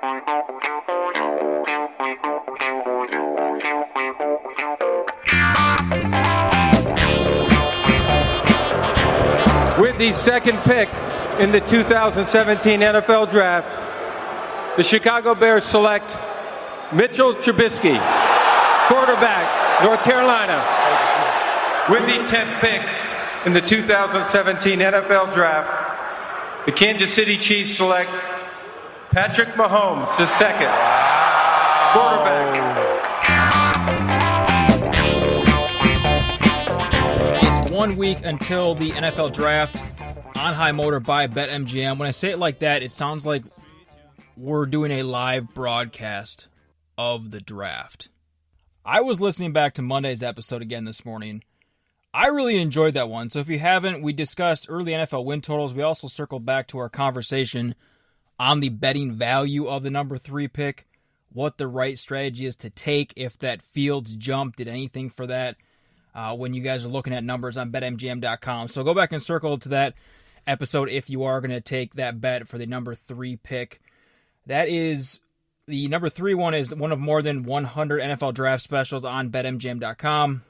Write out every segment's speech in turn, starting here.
With the second pick in the 2017 NFL Draft, the Chicago Bears select Mitchell Trubisky, quarterback, North Carolina. With the 10th pick in the 2017 NFL Draft, the Kansas City Chiefs select Patrick Mahomes, the second quarterback. It's one week until the NFL draft on High Motor by BetMGM. When I say it like that, it sounds like we're doing a live broadcast of the draft. I was listening back to Monday's episode again this morning. I really enjoyed that one. So if you haven't, we discussed early NFL win totals. We also circled back to our conversation on the betting value of the number three pick, what the right strategy is to take if that Fields jump did anything for that uh, when you guys are looking at numbers on betmgm.com. So go back and circle to that episode if you are going to take that bet for the number three pick. That is the number three one is one of more than 100 NFL draft specials on betmgm.com.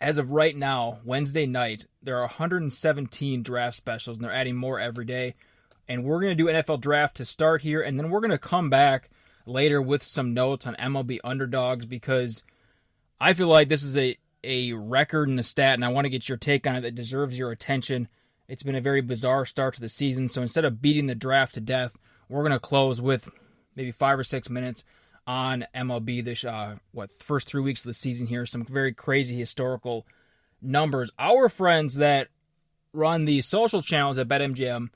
As of right now, Wednesday night, there are 117 draft specials, and they're adding more every day. And we're going to do NFL draft to start here, and then we're going to come back later with some notes on MLB underdogs because I feel like this is a, a record and a stat, and I want to get your take on it that deserves your attention. It's been a very bizarre start to the season, so instead of beating the draft to death, we're going to close with maybe five or six minutes on MLB this uh, what first three weeks of the season here. Some very crazy historical numbers. Our friends that run the social channels at BetMGM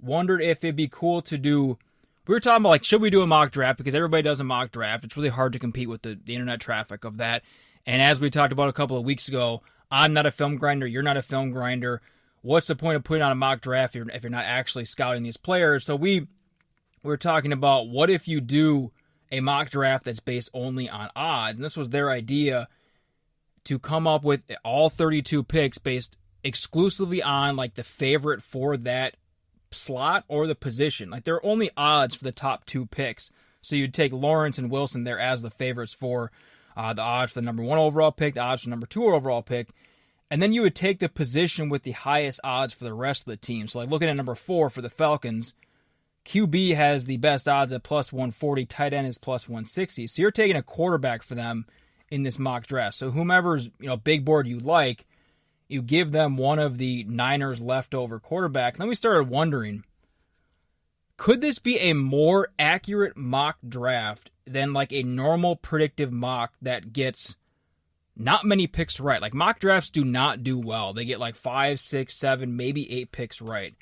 wondered if it'd be cool to do. We were talking about like should we do a mock draft because everybody does a mock draft. It's really hard to compete with the, the internet traffic of that. And as we talked about a couple of weeks ago, I'm not a film grinder. You're not a film grinder. What's the point of putting on a mock draft if you're, if you're not actually scouting these players? So we we're talking about what if you do a mock draft that's based only on odds. And this was their idea to come up with all 32 picks based exclusively on like the favorite for that slot or the position. Like there are only odds for the top two picks. So you'd take Lawrence and Wilson there as the favorites for uh, the odds for the number one overall pick, the odds for the number two overall pick. And then you would take the position with the highest odds for the rest of the team. So like looking at number four for the Falcons, QB has the best odds at plus 140, tight end is plus 160. So you're taking a quarterback for them in this mock draft. So whomever's, you know, big board you like, you give them one of the Niners leftover quarterbacks. Then we started wondering, could this be a more accurate mock draft than like a normal predictive mock that gets not many picks right? Like mock drafts do not do well. They get like five, six, seven, maybe eight picks right.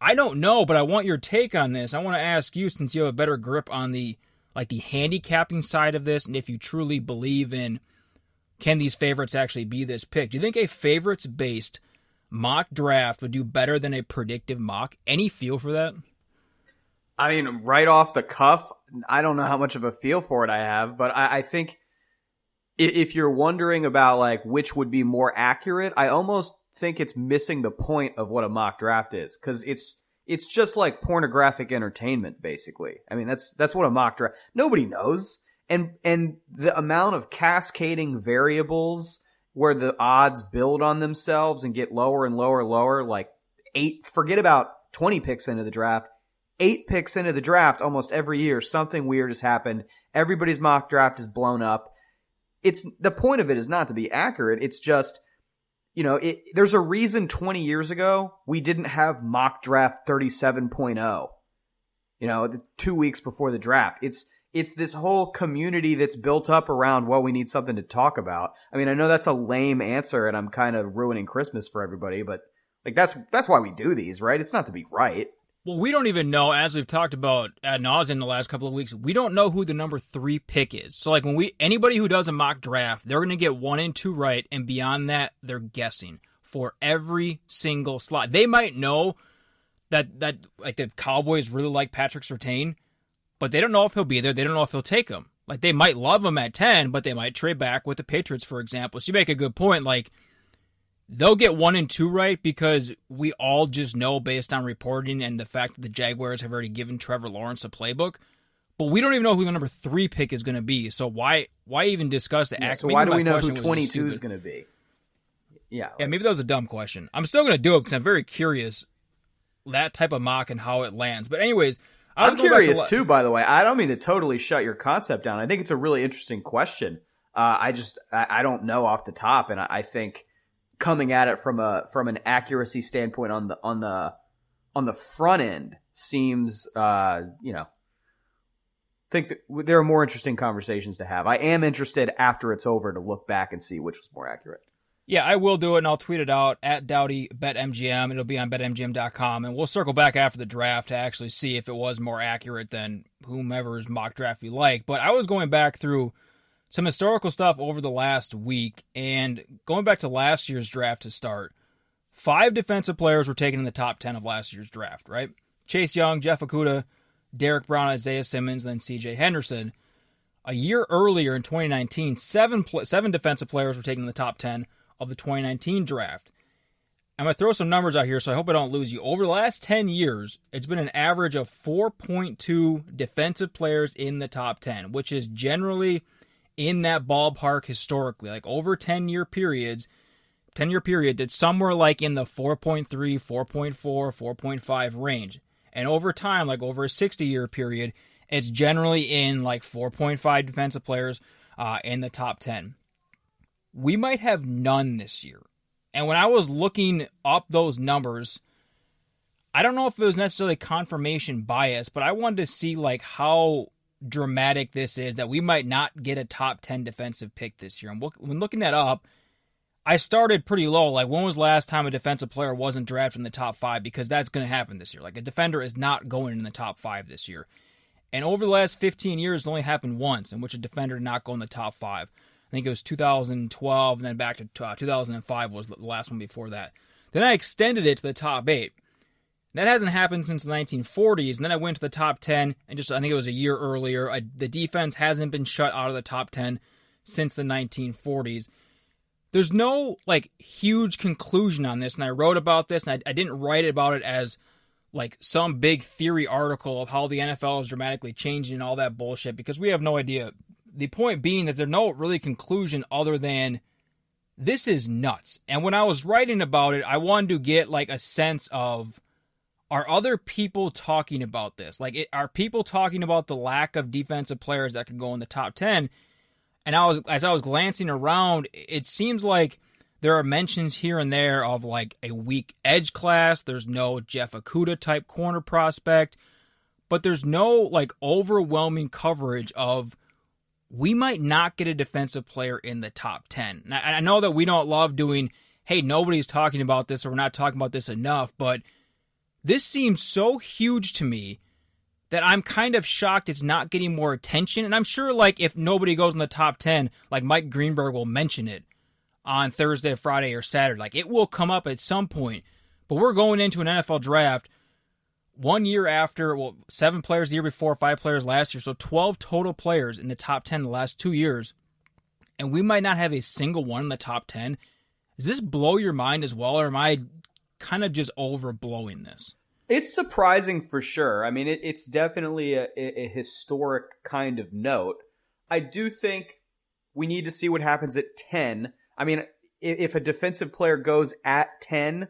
I don't know, but I want your take on this. I want to ask you since you have a better grip on the like the handicapping side of this and if you truly believe in can these favorites actually be this pick? Do you think a favorites based mock draft would do better than a predictive mock? Any feel for that? I mean, right off the cuff, I don't know how much of a feel for it I have, but I, I think if you're wondering about like which would be more accurate, I almost think it's missing the point of what a mock draft is because it's it's just like pornographic entertainment basically i mean that's that's what a mock draft nobody knows and and the amount of cascading variables where the odds build on themselves and get lower and lower and lower like eight forget about 20 picks into the draft eight picks into the draft almost every year something weird has happened everybody's mock draft is blown up it's the point of it is not to be accurate it's just you know, it, there's a reason 20 years ago we didn't have mock draft 37.0. You know, the two weeks before the draft. It's it's this whole community that's built up around well, we need something to talk about. I mean, I know that's a lame answer, and I'm kind of ruining Christmas for everybody, but like that's that's why we do these, right? It's not to be right. Well, we don't even know, as we've talked about ad nauseum the last couple of weeks, we don't know who the number three pick is. So, like, when we anybody who does a mock draft, they're to get one and two right, and beyond that, they're guessing for every single slot. They might know that that like the Cowboys really like Patrick Surtain, but they don't know if he'll be there. They don't know if he'll take him. Like, they might love him at ten, but they might trade back with the Patriots, for example. So, you make a good point. Like they'll get one and two right because we all just know based on reporting and the fact that the Jaguars have already given Trevor Lawrence a playbook. but we don't even know who the number three pick is going to be. So why why even discuss the Yeah, so why do we know who 22 is going to be? Yeah. Yeah, maybe that was a dumb question. I'm still going to do it because I'm very curious that type of mock and how it lands. But anyways, i am curious to... too. By the way, I don't mean to totally shut your concept down. I think it's a really interesting question. Uh, I just I, I, don't know off the top, and I, I, think coming at it from a from an accuracy standpoint on the on the on the front end seems uh, you know think there are more interesting conversations to have. I am interested after it's over to look back and see which was more accurate. Yeah, I will do it, and I'll tweet it out at Dowdy BetMGM. It'll be on BetMGM.com, and we'll circle back after the draft to actually see if it was more accurate than whomever's mock draft you like. But I was going back through some historical stuff over the last week, and going back to last year's draft to start, five defensive players were taken in the top 10 of last year's draft, right? Chase Young, Jeff Okudah, Derrick Brown, Isaiah Simmons, then CJ Henderson. A year earlier in 2019, seven, seven defensive players were taken in the top 10 of the 2019 draft. I'm going to throw some numbers out here, so I hope I don't lose you. Over the last 10 years, it's been an average of 4.2 defensive players in the top 10, which is generally in that ballpark historically. Like over 10 year periods, 10 year period, that's somewhere like in the 4.3, 4.4, 4.5 range. And over time, like over a 60 year period, it's generally in like 4.5 defensive players uh, in the top 10. We might have none this year. And when I was looking up those numbers, I don't know if it was necessarily confirmation bias, but I wanted to see like how dramatic this is that we might not get a top 10 defensive pick this year. And when looking that up, I started pretty low. Like, when was last time a defensive player wasn't drafted in the top five? Because that's going to happen this year. Like, a defender is not going in the top five this year. And over the last 15 years, it's only happened once in which a defender did not go in the top five. I think it was 2012, and then back to uh, 2005 was the last one before that. Then I extended it to the top eight. That hasn't happened since the 1940s. And then I went to the top 10, and just I think it was a year earlier. I, the defense hasn't been shut out of the top 10 since the 1940s there's no like huge conclusion on this and i wrote about this and I, I, didn't write about it as like some big theory article of how the nfl is dramatically changing and all that bullshit because we have no idea the point being that there's no really conclusion other than this is nuts. And when i was writing about it i wanted to get like a sense of are other people talking about this? Like it, are people talking about the lack of defensive players that can go in the top 10 and I was as I was glancing around, it seems like there are mentions here and there of like a weak edge class. There's no Jeff Okudah type corner prospect, but there's no like overwhelming coverage of we might not get a defensive player in the top 10. And I, I know that we don't love doing, hey, nobody's talking about this or we're not talking about this enough, but this seems so huge to me that I'm kind of shocked it's not getting more attention. And I'm sure, like, if nobody goes in the top 10, like, Mike Greenberg will mention it on Thursday, Friday, or Saturday. Like, it will come up at some point. But we're going into an NFL draft one year after, well, seven players the year before, five players last year. So 12 total players in the top 10 the last two years. And we might not have a single one in the top 10. Does this blow your mind as well, or am I kind of just overblowing this? It's surprising for sure. I mean, it, it's definitely a, a, historic kind of note. I do think we need to see what happens at 10. I mean, if, if a defensive player goes at 10,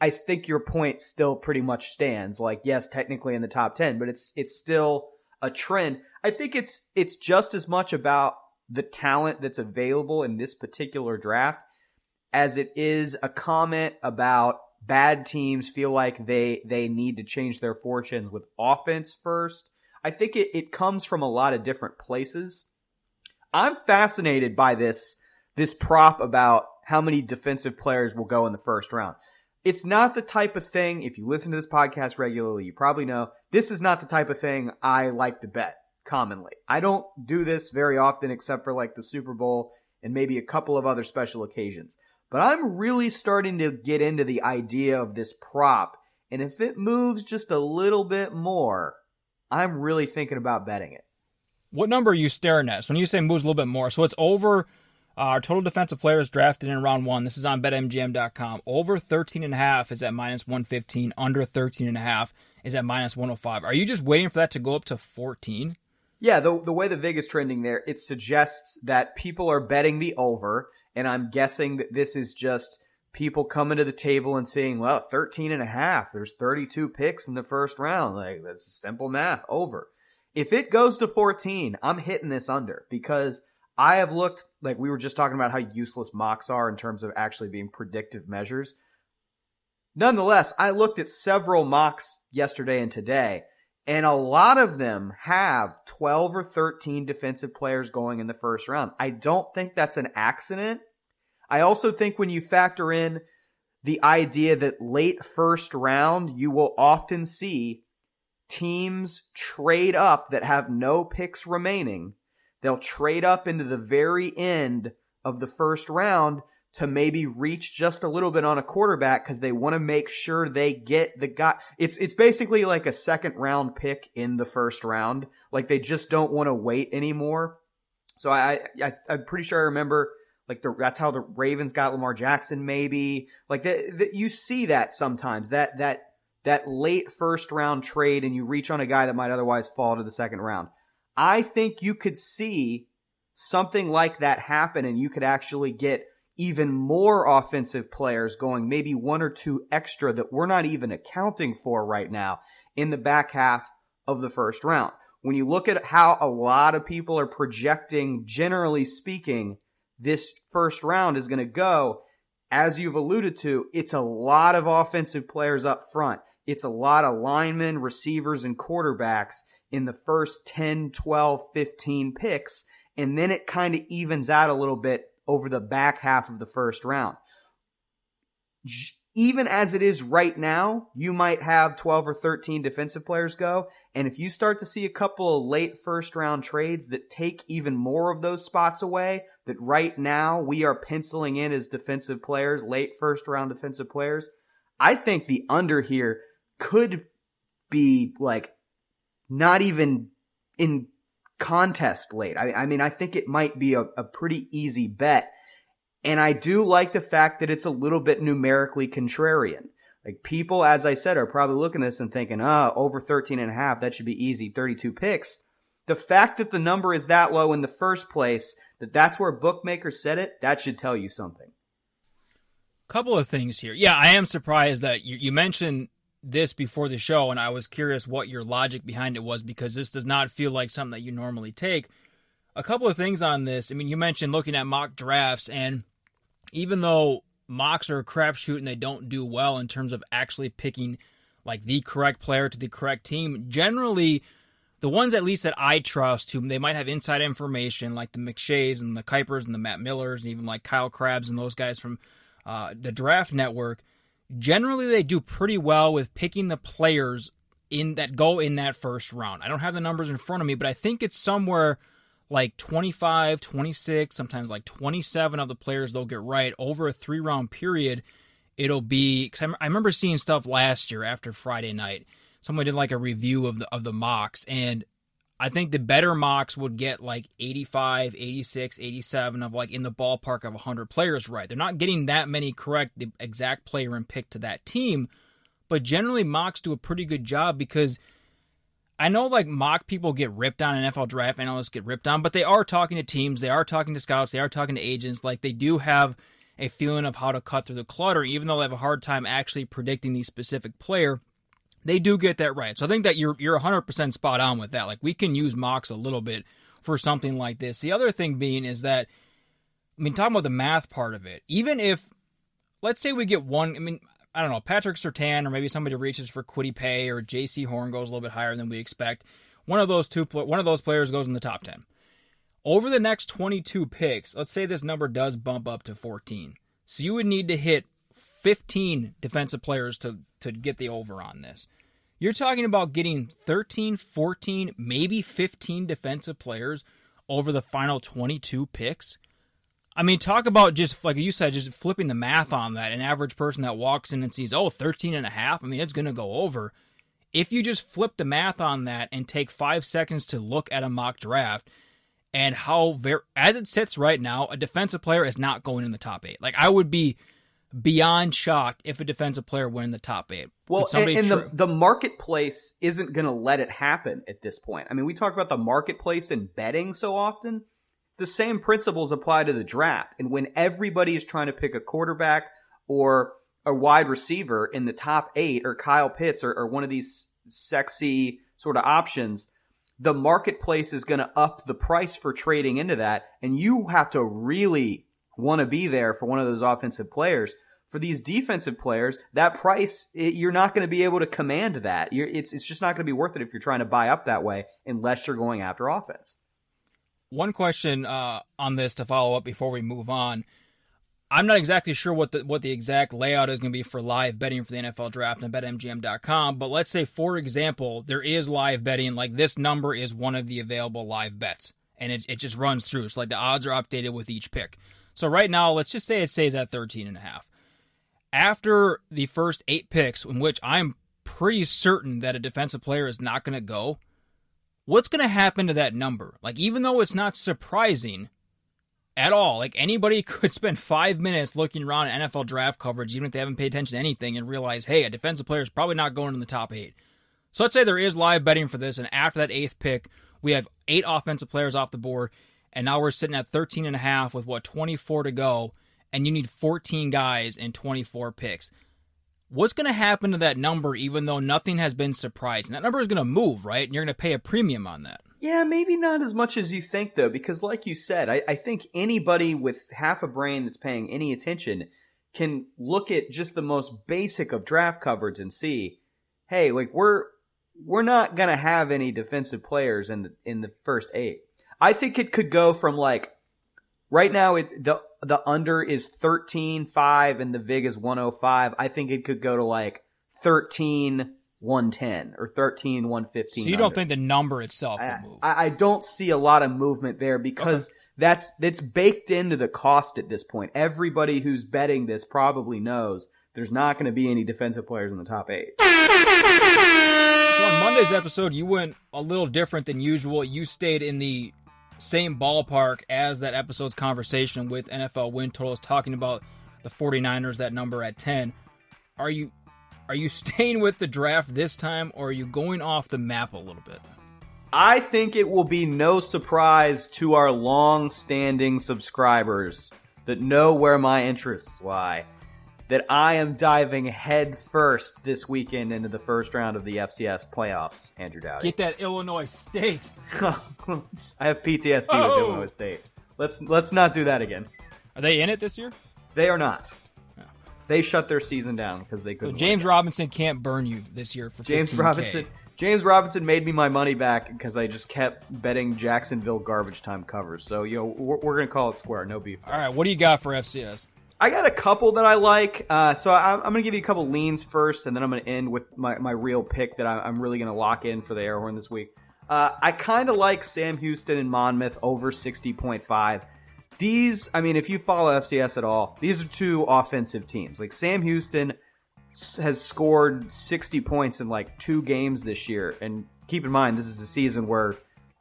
I think your point still pretty much stands. Like, yes, technically in the top 10, but it's it's still a trend. I think it's it's just as much about the talent that's available in this particular draft as it is a comment about bad teams feel like they they need to change their fortunes with offense first. I think it, it comes from a lot of different places. I'm fascinated by this this prop about how many defensive players will go in the first round. It's not the type of thing, if you listen to this podcast regularly, you probably know this is not the type of thing I like to bet commonly. I don't do this very often except for like the Super Bowl and maybe a couple of other special occasions. But I'm really starting to get into the idea of this prop. And if it moves just a little bit more, I'm really thinking about betting it. What number are you staring at? So when you say moves a little bit more, so it's over our total defensive players drafted in round one. This is on betmgm.com. Over 13 and a half is at minus 115. Under 13 and a half is at minus 105. Are you just waiting for that to go up to 14? Yeah, the the way the VIG is trending there, it suggests that people are betting the over, and I'm guessing that this is just people coming to the table and saying, well, 13 and a half, there's 32 picks in the first round. Like, that's simple math, over. If it goes to 14, I'm hitting this under because I have looked, like we were just talking about how useless mocks are in terms of actually being predictive measures. Nonetheless, I looked at several mocks yesterday and today, and a lot of them have 12 or 13 defensive players going in the first round. I don't think that's an accident. I also think when you factor in the idea that late first round, you will often see teams trade up that have no picks remaining. They'll trade up into the very end of the first round to maybe reach just a little bit on a quarterback because they want to make sure they get the guy. It's it's basically like a second round pick in the first round. Like they just don't want to wait anymore. So I, I I'm pretty sure I remember like the, that's how the Ravens got Lamar Jackson. Maybe like that you see that sometimes that that that late first round trade and you reach on a guy that might otherwise fall to the second round. I think you could see something like that happen and you could actually get even more offensive players going, maybe one or two extra that we're not even accounting for right now in the back half of the first round. When you look at how a lot of people are projecting, generally speaking, this first round is going to go, as you've alluded to, it's a lot of offensive players up front. It's a lot of linemen, receivers, and quarterbacks in the first 10, 12, 15 picks. And then it kind of evens out a little bit over the back half of the first round. Even as it is right now, you might have 12 or 13 defensive players go. And if you start to see a couple of late first round trades that take even more of those spots away, that right now we are penciling in as defensive players, late first round defensive players, I think the under here could be like not even in contest late. I, I mean, I think it might be a, a pretty easy bet. And I do like the fact that it's a little bit numerically contrarian. Like people, as I said, are probably looking at this and thinking, ah, oh, over 13 and a half, that should be easy, 32 picks. The fact that the number is that low in the first place, that that's where bookmakers set it, that should tell you something. Couple of things here. Yeah, I am surprised that you, you mentioned this before the show, and I was curious what your logic behind it was because this does not feel like something that you normally take. A couple of things on this. I mean, you mentioned looking at mock drafts, and even though mocks are a crapshoot and they don't do well in terms of actually picking like the correct player to the correct team, generally the ones at least that I trust, whom they might have inside information, like the McShays and the Kipers and the Matt Millers, and even like Kyle Crabbs and those guys from uh, the Draft Network generally they do pretty well with picking the players in that go in that first round. I don't have the numbers in front of me, but I think it's somewhere like 25, 26, sometimes like 27 of the players they'll get right over a three round period. It'll be cause I remember seeing stuff last year after Friday night. Someone did like a review of the of the mocks, and I think the better mocks would get like 85, 86, 87 of like in the ballpark of 100 players right. They're not getting that many correct, the exact player and pick to that team, but generally mocks do a pretty good job because I know like mock people get ripped on, and NFL draft analysts get ripped on, but they are talking to teams, they are talking to scouts, they are talking to agents. Like they do have a feeling of how to cut through the clutter, even though they have a hard time actually predicting the specific player they do get that right. So I think that you're you're 100% spot on with that. Like we can use mocks a little bit for something like this. The other thing being is that I mean talking about the math part of it. Even if let's say we get one I mean I don't know, Patrick Surtain or maybe somebody reaches for Kwity Paye or Jaycee Horn goes a little bit higher than we expect. One of those two one of those players goes in the top 10. Over the next 22 picks, let's say this number does bump up to 14. So you would need to hit 15 defensive players to to get the over on this. You're talking about getting 13, 14, maybe 15 defensive players over the final 22 picks. I mean, talk about just like you said, just flipping the math on that. An average person that walks in and sees, oh, 13 and a half, I mean, it's going to go over. If you just flip the math on that and take five seconds to look at a mock draft and how, very, as it sits right now, a defensive player is not going in the top eight. Like, I would be beyond shocked if a defensive player win the top eight. Well, and, and the, the marketplace isn't going to let it happen at this point. I mean, we talk about the marketplace and betting so often. The same principles apply to the draft. And when everybody is trying to pick a quarterback or a wide receiver in the top eight or Kyle Pitts or, or one of these sexy sort of options, the marketplace is going to up the price for trading into that. And you have to really want to be there for one of those offensive players. For these defensive players, that price it, you're not going to be able to command that. You're, it's it's just not going to be worth it if you're trying to buy up that way unless you're going after offense. One question uh, on this to follow up before we move on. I'm not exactly sure what the what the exact layout is going to be for live betting for the NFL draft on betmgm.com, but let's say for example, there is live betting like this number is one of the available live bets and it, it just runs through. So like the odds are updated with each pick. So right now, let's just say it stays at 13 and a half. After the first eight picks, in which I'm pretty certain that a defensive player is not going to go, what's going to happen to that number? Like, even though it's not surprising at all, like anybody could spend five minutes looking around at NFL draft coverage, even if they haven't paid attention to anything, and realize, hey, a defensive player is probably not going in the top eight. So let's say there is live betting for this, and after that eighth pick, we have eight offensive players off the board, and now we're sitting at 13 and a half with what 24 to go and you need 14 guys and 24 picks. What's going to happen to that number even though nothing has been surprising? That number is going to move right? And you're going to pay a premium on that. Yeah maybe not as much as you think though because like you said I, I think anybody with half a brain that's paying any attention can look at just the most basic of draft coverage and see hey like we're we're not going to have any defensive players in the in the first eight I think it could go from like right now it the the under is 13.5 and the vig is 105. I think it could go to like 13 110 or 13 115. So you don't think the number itself will move? I, I, don't see a lot of movement there because okay. that's that's baked into the cost at this point. Everybody who's betting this probably knows there's not going to be any defensive players in the top eight. So on Monday's episode, you went a little different than usual. You stayed in the same ballpark as that episode's conversation with NFL win totals, talking about the 49ers, that number at 10. Are you are you staying with the draft this time or are you going off the map a little bit? I think it will be no surprise to our long standing subscribers that know where my interests lie that I am diving head first this weekend into the first round of the FCS playoffs, Andrew Dowdy. Get that Illinois State. I have PTSD oh. with Illinois State. Let's let's not do that again. Are they in it this year? They are not. Oh. They shut their season down because they couldn't. So James Robinson can't burn you this year for James 15K. Robinson. James Robinson made me my money back because I just kept betting Jacksonville garbage time covers. So you know we're, we're gonna call it square, no beef. All right, what do you got for FCS? I got a couple that I like. Uh, so I, am going to give you a couple leans first, and then I'm going to end with my, my real pick that I, am really going to lock in for the air horn this week. Uh, I kind of like Sam Houston and Monmouth over 60.5. These, I mean, if you follow FCS at all, these are two offensive teams. Like Sam Houston has scored 60 points in like two games this year. And keep in mind, this is a season where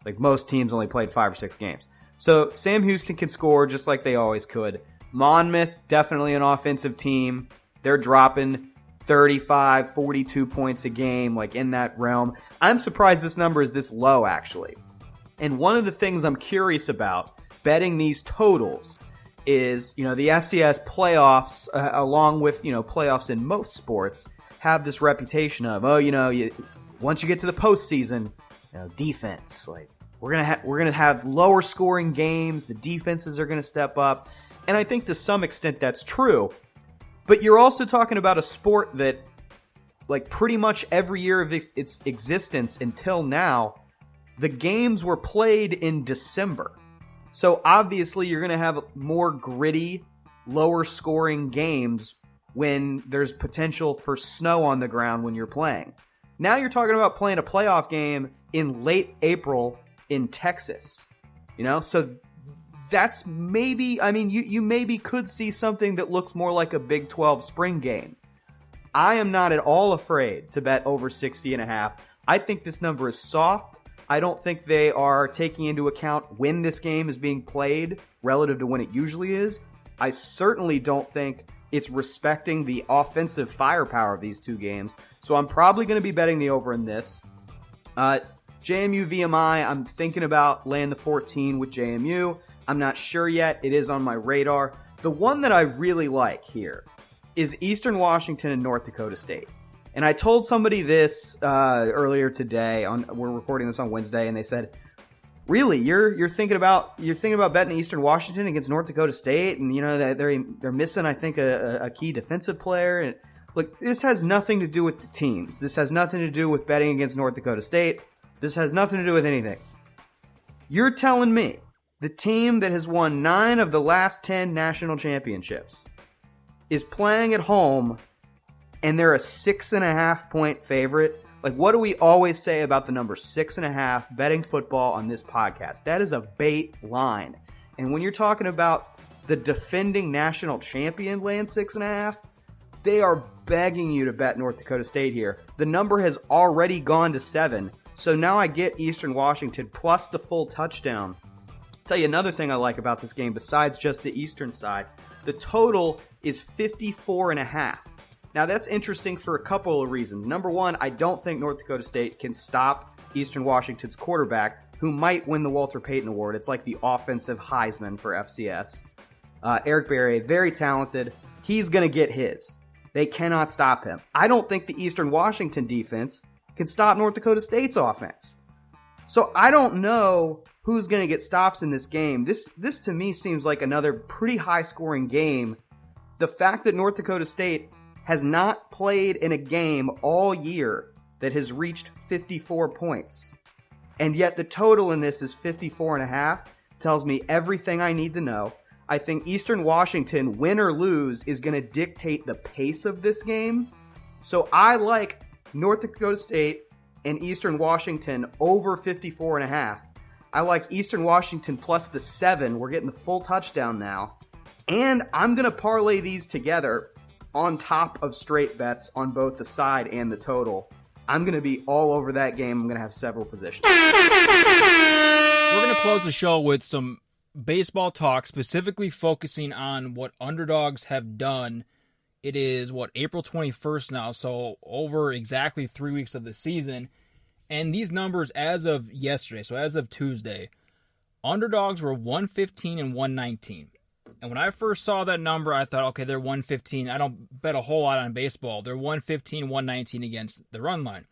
like most teams only played five or six games. So Sam Houston can score just like they always could. Monmouth, definitely an offensive team. They're dropping 35, 42 points a game, like in that realm. I'm surprised this number is this low, actually. And one of the things I'm curious about betting these totals is, you know, the FCS playoffs, uh, along with, you know, playoffs in most sports, have this reputation of, oh, you know, you, once you get to the postseason, you know, defense, like we're gonna ha- we're gonna have lower scoring games. The defenses are gonna step up. And I think to some extent that's true. But you're also talking about a sport that, like, pretty much every year of its existence until now, the games were played in December. So obviously, you're going to have more gritty, lower scoring games when there's potential for snow on the ground when you're playing. Now you're talking about playing a playoff game in late April in Texas. You know, so that's maybe, I mean, you, you maybe could see something that looks more like a Big 12 spring game. I am not at all afraid to bet over 60 and a half. I think this number is soft. I don't think they are taking into account when this game is being played relative to when it usually is. I certainly don't think It's respecting the offensive firepower of these two games. So I'm probably going to be betting the over in this. Uh, JMU VMI, I'm thinking about laying the 14 with JMU. I'm not sure yet. It is on my radar. The one that I really like here is Eastern Washington and North Dakota State. And I told somebody this uh, earlier today. On we're recording this on Wednesday, and they said, "Really, you're you're thinking about you're thinking about betting Eastern Washington against North Dakota State, and you know that they're they're missing, I think, a, a key defensive player." And look, this has nothing to do with the teams. This has nothing to do with betting against North Dakota State. This has nothing to do with anything. You're telling me the team that has won nine of the last 10 national championships is playing at home and they're a six and a half point favorite. Like, what do we always say about the number six and a half betting football on this podcast? That is a bait line. And when you're talking about the defending national champion laying six and a half, they are begging you to bet North Dakota State here. The number has already gone to seven. So now I get Eastern Washington plus the full touchdown. Tell you another thing I like about this game besides just the Eastern side. The total is 54 and a half. Now that's interesting for a couple of reasons. Number one, I don't think North Dakota State can stop Eastern Washington's quarterback, who might win the Walter Payton Award. It's like the offensive Heisman for FCS. Uh, Eric Barriere, very talented. He's going to get his. They cannot stop him. I don't think the Eastern Washington defense can stop North Dakota State's offense. So I don't know who's going to get stops in this game. This this to me seems like another pretty high scoring game. The fact that North Dakota State has not played in a game all year that has reached 54 points. And yet the total in this is 54 and a half tells me everything I need to know. I think Eastern Washington, win or lose, is going to dictate the pace of this game. So I like North Dakota State and Eastern Washington over 54 and a half. I like Eastern Washington plus the seven. We're getting the full touchdown now. And I'm going to parlay these together on top of straight bets on both the side and the total. I'm going to be all over that game. I'm going to have several positions. We're going to close the show with some baseball talk, specifically focusing on what underdogs have done it is what April 21st now, so over exactly three weeks of the season. And these numbers, as of yesterday, so as of Tuesday, underdogs were 115 and 119. And when I first saw that number, I thought, okay, they're 115. I don't bet a whole lot on baseball. They're 115, 119 against the run line.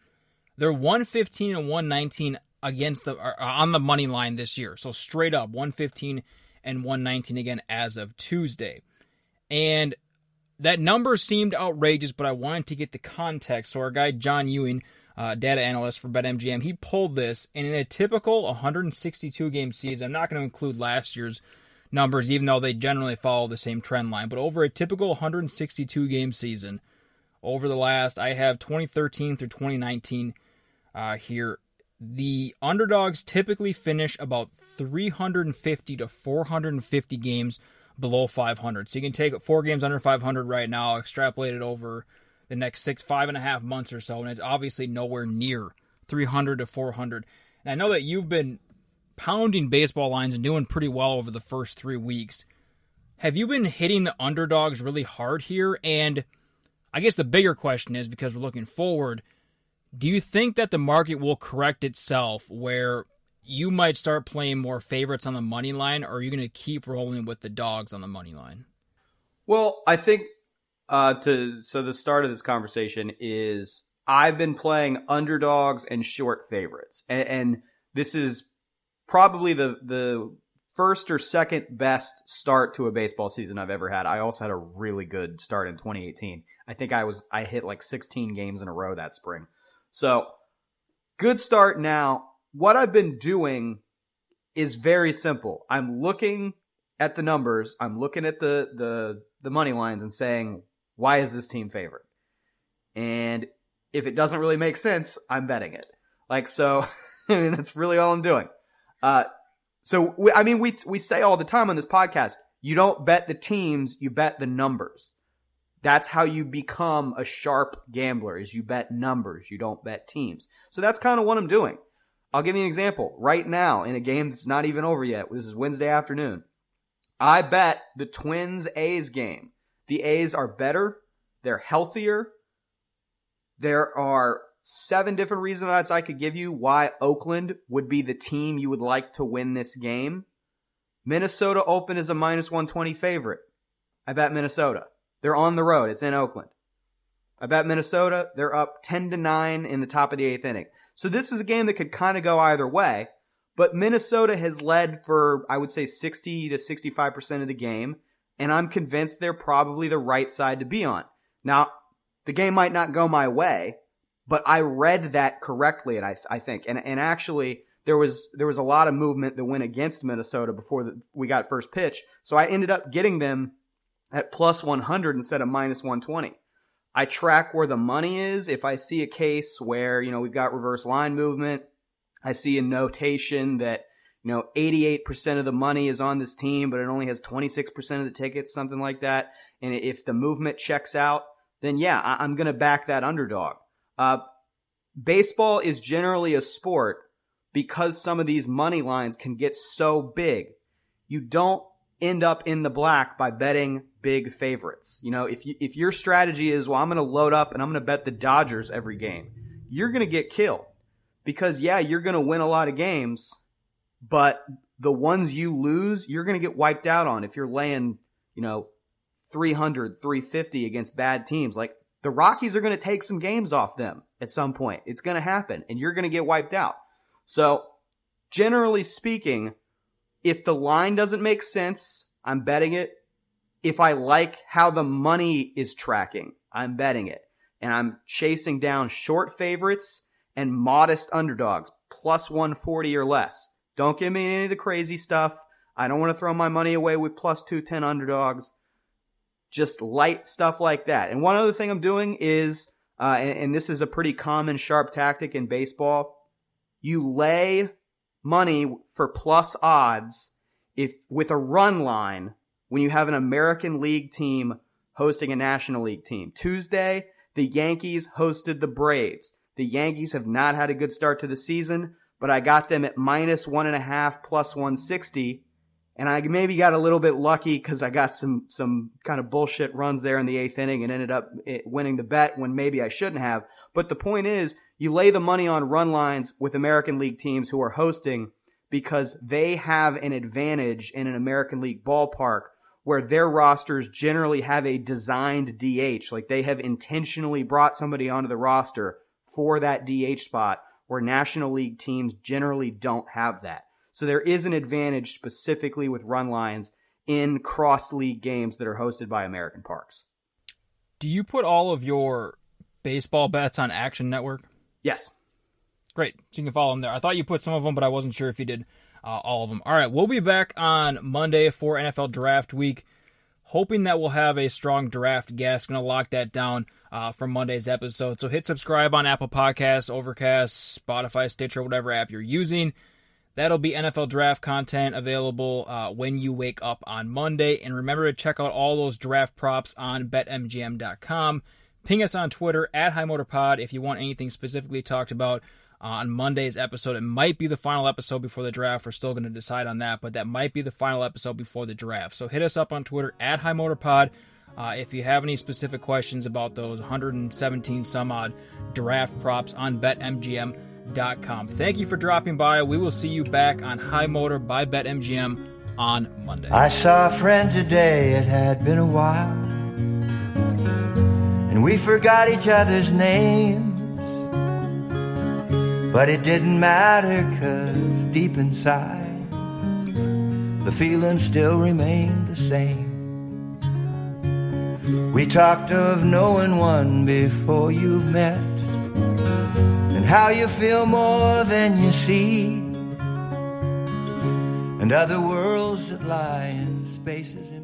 They're 115 and 119 against the uh, on the money line this year. So straight up 115 and 119 again as of Tuesday. And that number seemed outrageous, but I wanted to get the context. So our guy John Ewing, uh, data analyst for BetMGM, he pulled this, and in a typical 162 game season, I'm not going to include last year's numbers, even though they generally follow the same trend line, but over a typical 162 game season, over the last, I have 2013 through 2019 uh, here. The underdogs typically finish about 350 to 450 games below 500. So you can take four games under 500 right now, extrapolate it over the next six, five and a half months or so, and it's obviously nowhere near 300 to 400. And I know that you've been pounding baseball lines and doing pretty well over the first three weeks. Have you been hitting the underdogs really hard here? And I guess the bigger question is because we're looking forward, do you think that the market will correct itself where you might start playing more favorites on the money line, or are you going to keep rolling with the dogs on the money line? Well, I think uh, to so the start of this conversation is I've been playing underdogs and short favorites, and, and this is probably the the first or second best start to a baseball season I've ever had. I also had a really good start in 2018. I think I was I hit like 16 games in a row that spring. So, good start now what I've been doing is very simple. I'm looking at the numbers, I'm looking at the the the money lines and saying, why is this team favored? And if it doesn't really make sense, I'm betting it. Like so, I mean that's really all I'm doing. Uh, so we, I mean we we say all the time on this podcast, you don't bet the teams, you bet the numbers. That's how you become a sharp gambler is you bet numbers, you don't bet teams. So that's kind of what I'm doing. I'll give you an example. Right now, in a game that's not even over yet, this is Wednesday afternoon, I bet the Twins A's game. The A's are better. They're healthier. There are seven different reasons I could give you why Oakland would be the team you would like to win this game. Minnesota open as a minus 120 favorite. I bet Minnesota. They're on the road. It's in Oakland. I bet Minnesota. They're up 10 to 9 in the top of the eighth inning. So this is a game that could kind of go either way. But Minnesota has led for, I would say, 60 to 65% of the game. And I'm convinced they're probably the right side to be on. Now, the game might not go my way, but I read that correctly, and I, I think, and and actually there was there was a lot of movement that went against Minnesota before the, we got first pitch, so I ended up getting them at plus 100 instead of minus 120. I track where the money is. If I see a case where you know we've got reverse line movement, I see a notation that you know 88% of the money is on this team, but it only has 26% of the tickets, something like that. And if the movement checks out, then yeah, I- am going to back that underdog. Uh, baseball is generally a sport because some of these money lines can get so big. You don't end up in the black by betting big favorites. You know, if you, if your strategy is, well, I'm going to load up and I'm going to bet the Dodgers every game, you're going to get killed because yeah, you're going to win a lot of games, but the ones you lose, you're going to get wiped out on if you're laying, you know, 300, 350 against bad teams. Like the Rockies are going to take some games off them at some point. It's going to happen and you're going to get wiped out. So, generally speaking, if the line doesn't make sense, I'm betting it. If I like how the money is tracking, I'm betting it. And I'm chasing down short favorites and modest underdogs, plus 140 or less. Don't give me any of the crazy stuff. I don't want to throw my money away with plus 210 underdogs just light stuff like that. And one other thing I'm doing is, uh, and, and this is a pretty common sharp tactic in baseball, you lay money for plus odds if with a run line when you have an American League team hosting a National League team. Tuesday, the Yankees hosted the Braves. The Yankees have not had a good start to the season, but I got them at minus one and a half plus 160 and I maybe got a little bit lucky because I got some some kind of bullshit runs there in the eighth inning and ended up eh, winning the bet when maybe I shouldn't have. But the point is, you lay the money on run lines with American League teams who are hosting because they have an advantage in an American League ballpark where their rosters generally have a designed DH, like they have intentionally brought somebody onto the roster for that DH spot, where National League teams generally don't have that. So there is an advantage specifically with run lines in cross league games that are hosted by American Parks. Do you put all of your baseball bets on Action Network? Yes. Great. So you can follow them there. I thought you put some of them, but I wasn't sure if you did uh, all of them. All right. We'll be back on Monday for NFL Draft Week. Hoping that we'll have a strong draft guest. Going to lock that down uh, for Monday's episode. So hit subscribe on Apple Podcasts, Overcast, Spotify, Stitcher, whatever app you're using. That'll be NFL draft content available uh, when you wake up on Monday. And remember to check out all those draft props on betmgm.com. Ping us on Twitter at HighMotorPod if you want anything specifically talked about on Monday's episode. It might be the final episode before the draft. We're still going to decide on that, but that might be the final episode before the draft. So hit us up on Twitter at HighMotorPod. Uh, if you have any specific questions about those 117 some odd draft props on BetMGM.com. Thank you for dropping by. We will see you back on High Motor by BetMGM on Monday. I saw a friend today, it had been a while, and we forgot each other's names. But it didn't matter, cause deep inside, the feeling still remained the same. We talked of knowing one before you've met and how you feel more than you see, and other worlds that lie in spaces.